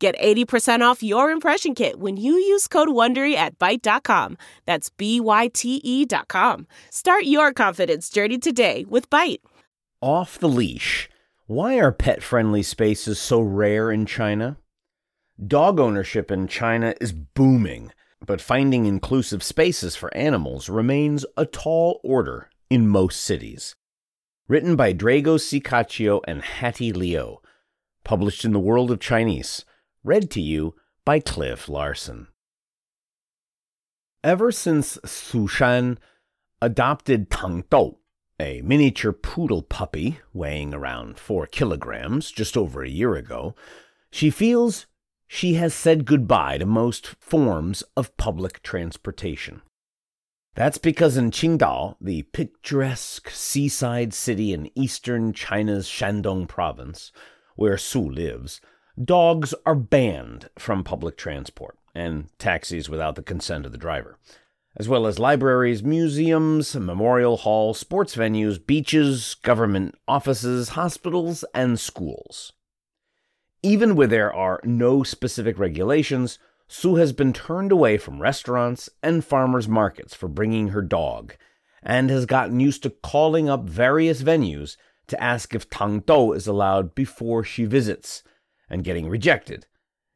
Get 80% off your impression kit when you use code WONDERY at Byte.com. That's B-Y-T-E dot com. Start your confidence journey today with Byte. Off the leash. Why are pet-friendly spaces so rare in China? Dog ownership in China is booming, but finding inclusive spaces for animals remains a tall order in most cities. Written by Drago Cicaccio and Hattie Liu. Published in the World of Chinese read to you by Cliff Larson. Ever since Su Shan adopted Tang Dou, a miniature poodle puppy weighing around four kilograms just over a year ago, she feels she has said goodbye to most forms of public transportation. That's because in Qingdao, the picturesque seaside city in eastern China's Shandong province, where Su lives, dogs are banned from public transport and taxis without the consent of the driver, as well as libraries, museums, memorial halls, sports venues, beaches, government offices, hospitals, and schools. Even where there are no specific regulations, Su has been turned away from restaurants and farmers markets for bringing her dog, and has gotten used to calling up various venues to ask if Tang Dou is allowed before she visits, and getting rejected.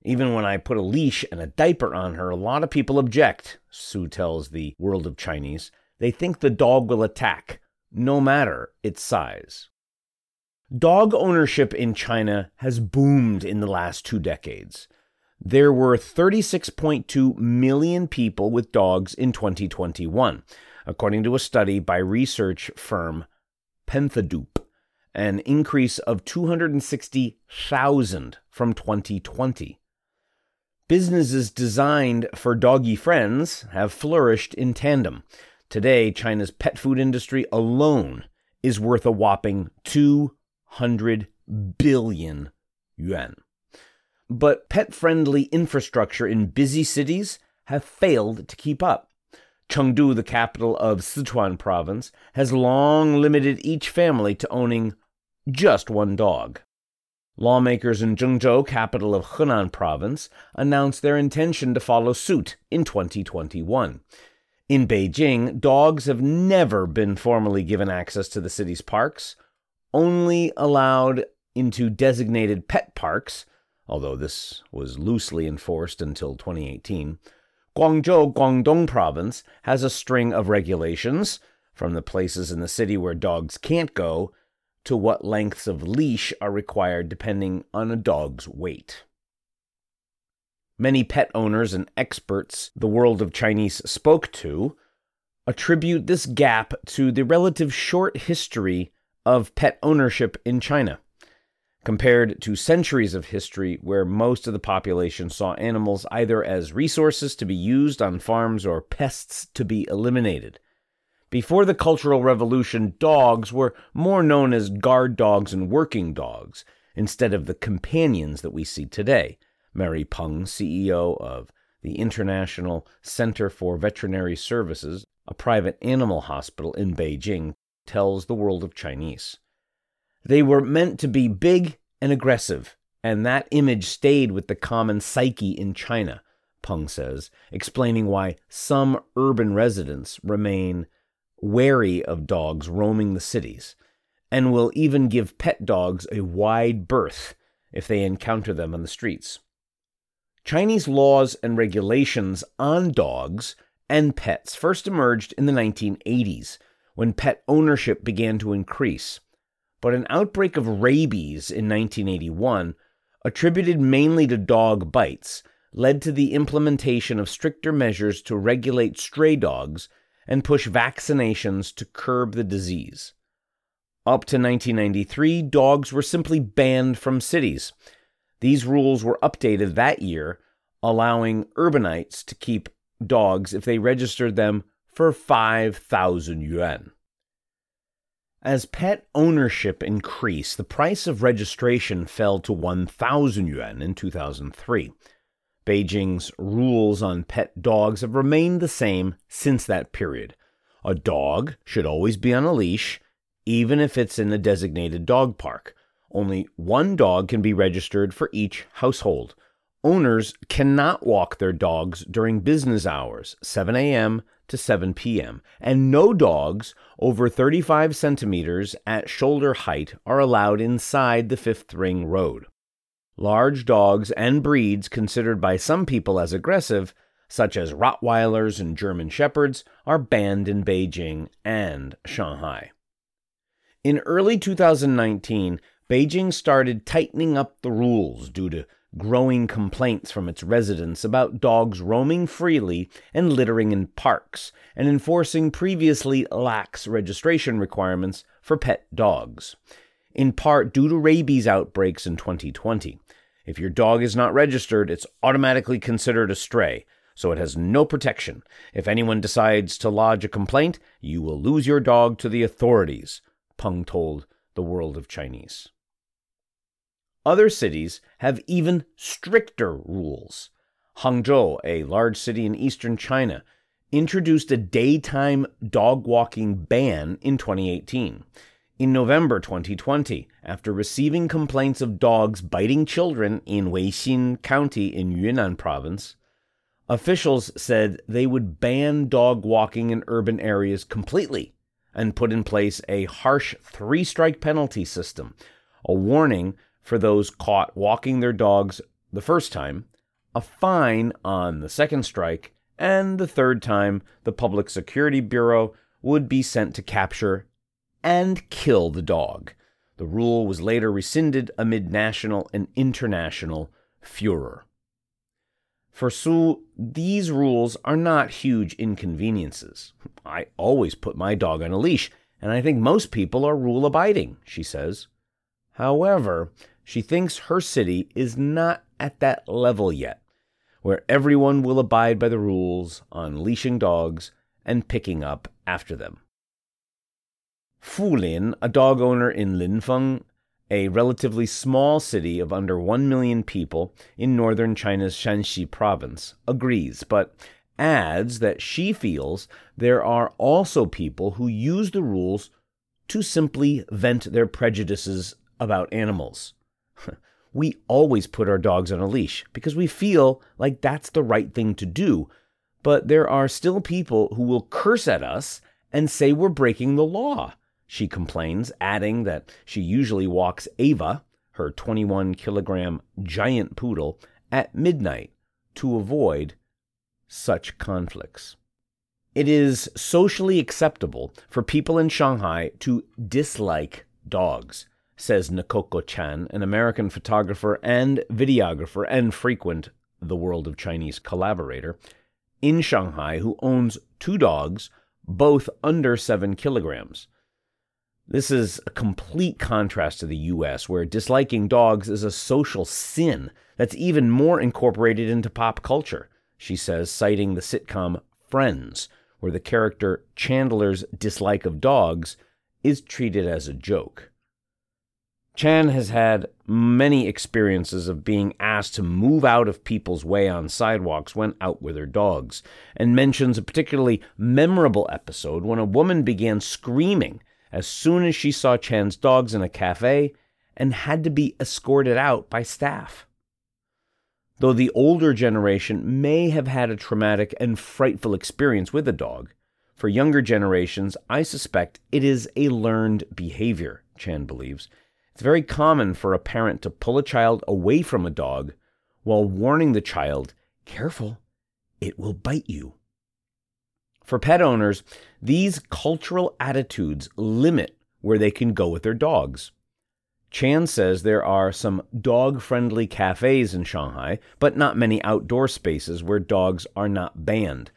Even when I put a leash and a diaper on her, a lot of people object, Su tells the World of Chinese. They think the dog will attack, no matter its size. Dog ownership in China has boomed in the last two decades. There were 36.2 million people with dogs in 2021, according to a study by research firm Pethadoop an increase of 260,000 from 2020. Businesses designed for doggy friends have flourished in tandem. Today, China's pet food industry alone is worth a whopping 200 billion yuan. But pet friendly infrastructure in busy cities have failed to keep up. Chengdu, the capital of Sichuan province, has long limited each family to owning just one dog. Lawmakers in Zhengzhou, capital of Henan province, announced their intention to follow suit in 2021. In Beijing, dogs have never been formally given access to the city's parks, only allowed into designated pet parks, although this was loosely enforced until 2018. Guangzhou, Guangdong province has a string of regulations, from the places in the city where dogs can't go to what lengths of leash are required depending on a dog's weight. Many pet owners and experts the world of Chinese spoke to attribute this gap to the relative short history of pet ownership in China, compared to centuries of history where most of the population saw animals either as resources to be used on farms or pests to be eliminated. Before the Cultural Revolution, dogs were more known as guard dogs and working dogs instead of the companions that we see today. Mary Peng, CEO of the International Center for Veterinary Services, a private animal hospital in Beijing, tells the world of Chinese. They were meant to be big and aggressive, and that image stayed with the common psyche in China, Peng says, explaining why some urban residents remain wary of dogs roaming the cities, and will even give pet dogs a wide berth if they encounter them on the streets. Chinese laws and regulations on dogs and pets first emerged in the 1980s when pet ownership began to increase. But an outbreak of rabies in 1981, attributed mainly to dog bites, led to the implementation of stricter measures to regulate stray dogs and push vaccinations to curb the disease. Up to 1993, dogs were simply banned from cities. These rules were updated that year, allowing urbanites to keep dogs if they registered them for 5,000 yuan. As pet ownership increased, the price of registration fell to 1,000 yuan in 2003. Beijing's rules on pet dogs have remained the same since that period. A dog should always be on a leash, even if it's in a designated dog park. Only one dog can be registered for each household. Owners cannot walk their dogs during business hours, 7 a.m. to 7 p.m., and no dogs over 35 centimeters at shoulder height are allowed inside the fifth ring road. Large dogs and breeds considered by some people as aggressive, such as Rottweilers and German Shepherds, are banned in Beijing and Shanghai. In early 2019, Beijing started tightening up the rules due to growing complaints from its residents about dogs roaming freely and littering in parks, and enforcing previously lax registration requirements for pet dogs, in part due to rabies outbreaks in 2020. If your dog is not registered, it's automatically considered a stray, so it has no protection. If anyone decides to lodge a complaint, you will lose your dog to the authorities, Peng told the World of Chinese. Other cities have even stricter rules. Hangzhou, a large city in eastern China, introduced a daytime dog walking ban in 2018. In November 2020, after receiving complaints of dogs biting children in Weixin County in Yunnan province, officials said they would ban dog walking in urban areas completely and put in place a harsh three strike penalty system, a warning for those caught walking their dogs the first time, a fine on the second strike, and the third time the Public Security Bureau would be sent to capture and kill the dog. The rule was later rescinded amid national and international furor. For Su, these rules are not huge inconveniences. I always put my dog on a leash, and I think most people are rule abiding, she says. However, she thinks her city is not at that level yet, where everyone will abide by the rules on leashing dogs and picking up after them. Fu Lin, a dog owner in Linfen, a relatively small city of under 1 million people in northern China's Shanxi province, agrees, but adds that she feels there are also people who use the rules to simply vent their prejudices about animals. we always put our dogs on a leash because we feel like that's the right thing to do, but there are still people who will curse at us and say we're breaking the law she complains, adding that she usually walks Ava, her 21 kilogram giant poodle, at midnight to avoid such conflicts. It is socially acceptable for people in Shanghai to dislike dogs, says Nakoko Chan, an American photographer and videographer and frequent The World of Chinese collaborator in Shanghai who owns two dogs, both under seven kilograms. This is a complete contrast to the US, where disliking dogs is a social sin that's even more incorporated into pop culture, she says, citing the sitcom Friends, where the character Chandler's dislike of dogs is treated as a joke. Chan has had many experiences of being asked to move out of people's way on sidewalks when out with her dogs, and mentions a particularly memorable episode when a woman began screaming as soon as she saw Chan's dogs in a cafe and had to be escorted out by staff. Though the older generation may have had a traumatic and frightful experience with a dog, for younger generations, I suspect it is a learned behavior, Chan believes. It's very common for a parent to pull a child away from a dog while warning the child, careful, it will bite you. For pet owners, these cultural attitudes limit where they can go with their dogs. Chan says there are some dog friendly cafes in Shanghai, but not many outdoor spaces where dogs are not banned.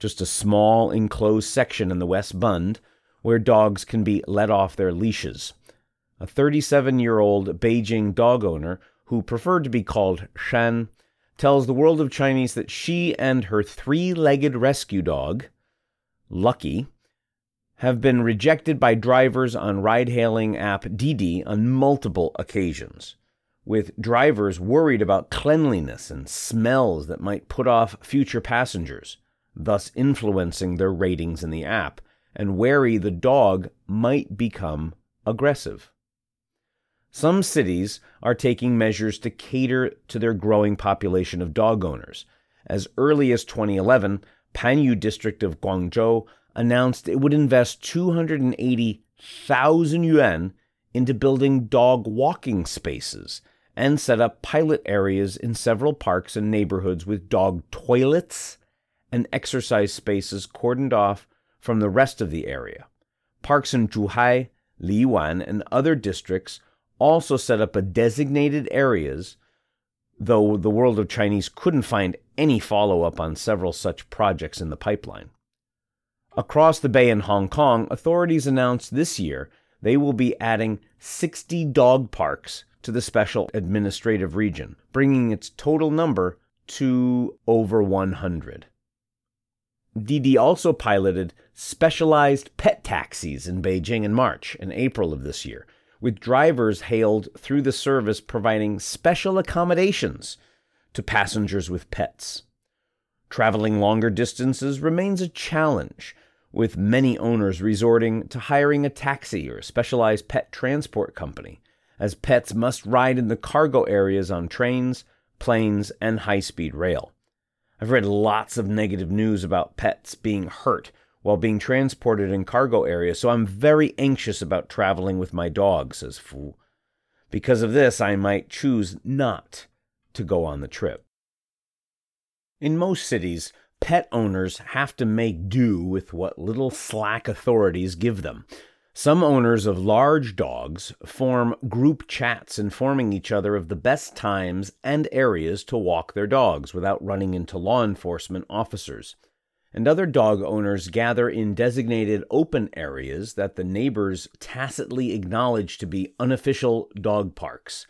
Just a small enclosed section in the West Bund where dogs can be let off their leashes. A 37 year old Beijing dog owner who preferred to be called Shan tells the world of Chinese that she and her three legged rescue dog, Lucky, have been rejected by drivers on ride hailing app Didi on multiple occasions, with drivers worried about cleanliness and smells that might put off future passengers, thus influencing their ratings in the app, and wary the dog might become aggressive. Some cities are taking measures to cater to their growing population of dog owners. As early as 2011, Panyu district of Guangzhou announced it would invest 280,000 yuan into building dog walking spaces and set up pilot areas in several parks and neighborhoods with dog toilets and exercise spaces cordoned off from the rest of the area. Parks in Zhuhai, Liwan, and other districts also set up a designated areas, though the world of Chinese couldn't find any follow up on several such projects in the pipeline. Across the bay in Hong Kong, authorities announced this year they will be adding 60 dog parks to the special administrative region, bringing its total number to over 100. Didi also piloted specialized pet taxis in Beijing in March and April of this year, with drivers hailed through the service providing special accommodations to passengers with pets. Traveling longer distances remains a challenge, with many owners resorting to hiring a taxi or a specialized pet transport company, as pets must ride in the cargo areas on trains, planes, and high speed rail. I've read lots of negative news about pets being hurt while being transported in cargo areas, so I'm very anxious about traveling with my dog, says Fu. Because of this, I might choose not to go on the trip. In most cities, pet owners have to make do with what little slack authorities give them. Some owners of large dogs form group chats informing each other of the best times and areas to walk their dogs without running into law enforcement officers. And other dog owners gather in designated open areas that the neighbors tacitly acknowledge to be unofficial dog parks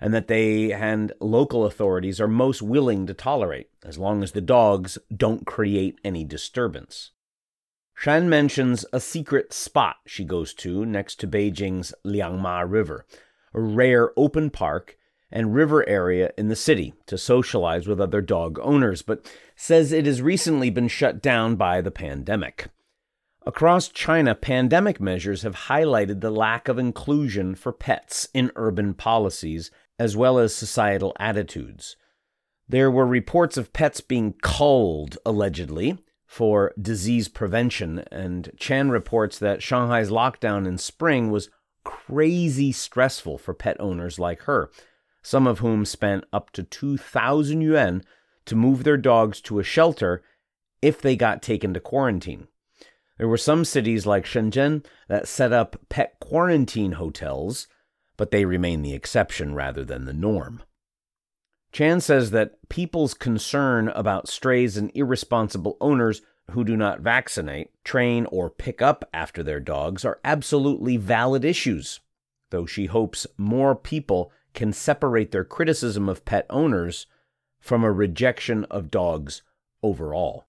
and that they and local authorities are most willing to tolerate, as long as the dogs don't create any disturbance. Shan mentions a secret spot she goes to next to Beijing's Liangma River, a rare open park and river area in the city to socialize with other dog owners, but says it has recently been shut down by the pandemic. Across China, pandemic measures have highlighted the lack of inclusion for pets in urban policies as well as societal attitudes. There were reports of pets being culled, allegedly, for disease prevention, and Chan reports that Shanghai's lockdown in spring was crazy stressful for pet owners like her, some of whom spent up to 2,000 yuan to move their dogs to a shelter if they got taken to quarantine. There were some cities like Shenzhen that set up pet quarantine hotels but they remain the exception rather than the norm. Chan says that people's concern about strays and irresponsible owners who do not vaccinate, train, or pick up after their dogs are absolutely valid issues, though she hopes more people can separate their criticism of pet owners from a rejection of dogs overall.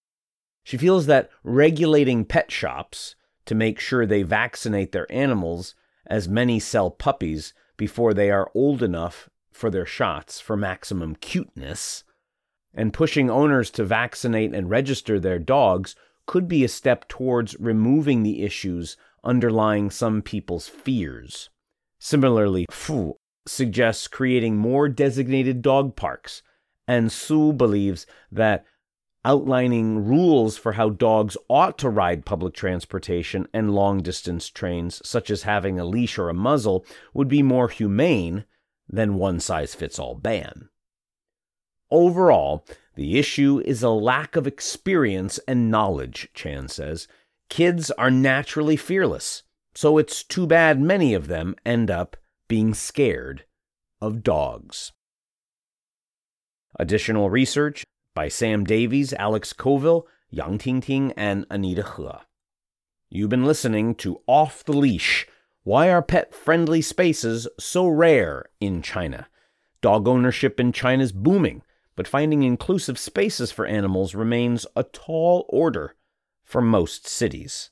She feels that regulating pet shops to make sure they vaccinate their animals as many sell puppies before they are old enough for their shots for maximum cuteness, and pushing owners to vaccinate and register their dogs could be a step towards removing the issues underlying some people's fears. Similarly, Fu suggests creating more designated dog parks, and Su believes that outlining rules for how dogs ought to ride public transportation and long distance trains, such as having a leash or a muzzle, would be more humane than one size fits all ban. Overall, the issue is a lack of experience and knowledge, Chan says. Kids are naturally fearless, so it's too bad many of them end up being scared of dogs. Additional research by Sam Davies, Alex Colville, Yang Tingting, and Anita He. You've been listening to Off the Leash Why Are Pet Friendly Spaces So Rare in China? Dog ownership in China is booming, but finding inclusive spaces for animals remains a tall order for most cities.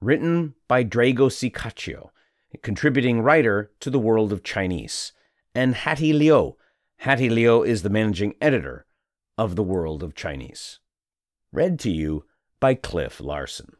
Written by Drago Cicaccio, a contributing writer to the world of Chinese, and Hattie Liu. Hattie Liu is the managing editor of the world of Chinese. Read to you by Cliff Larson.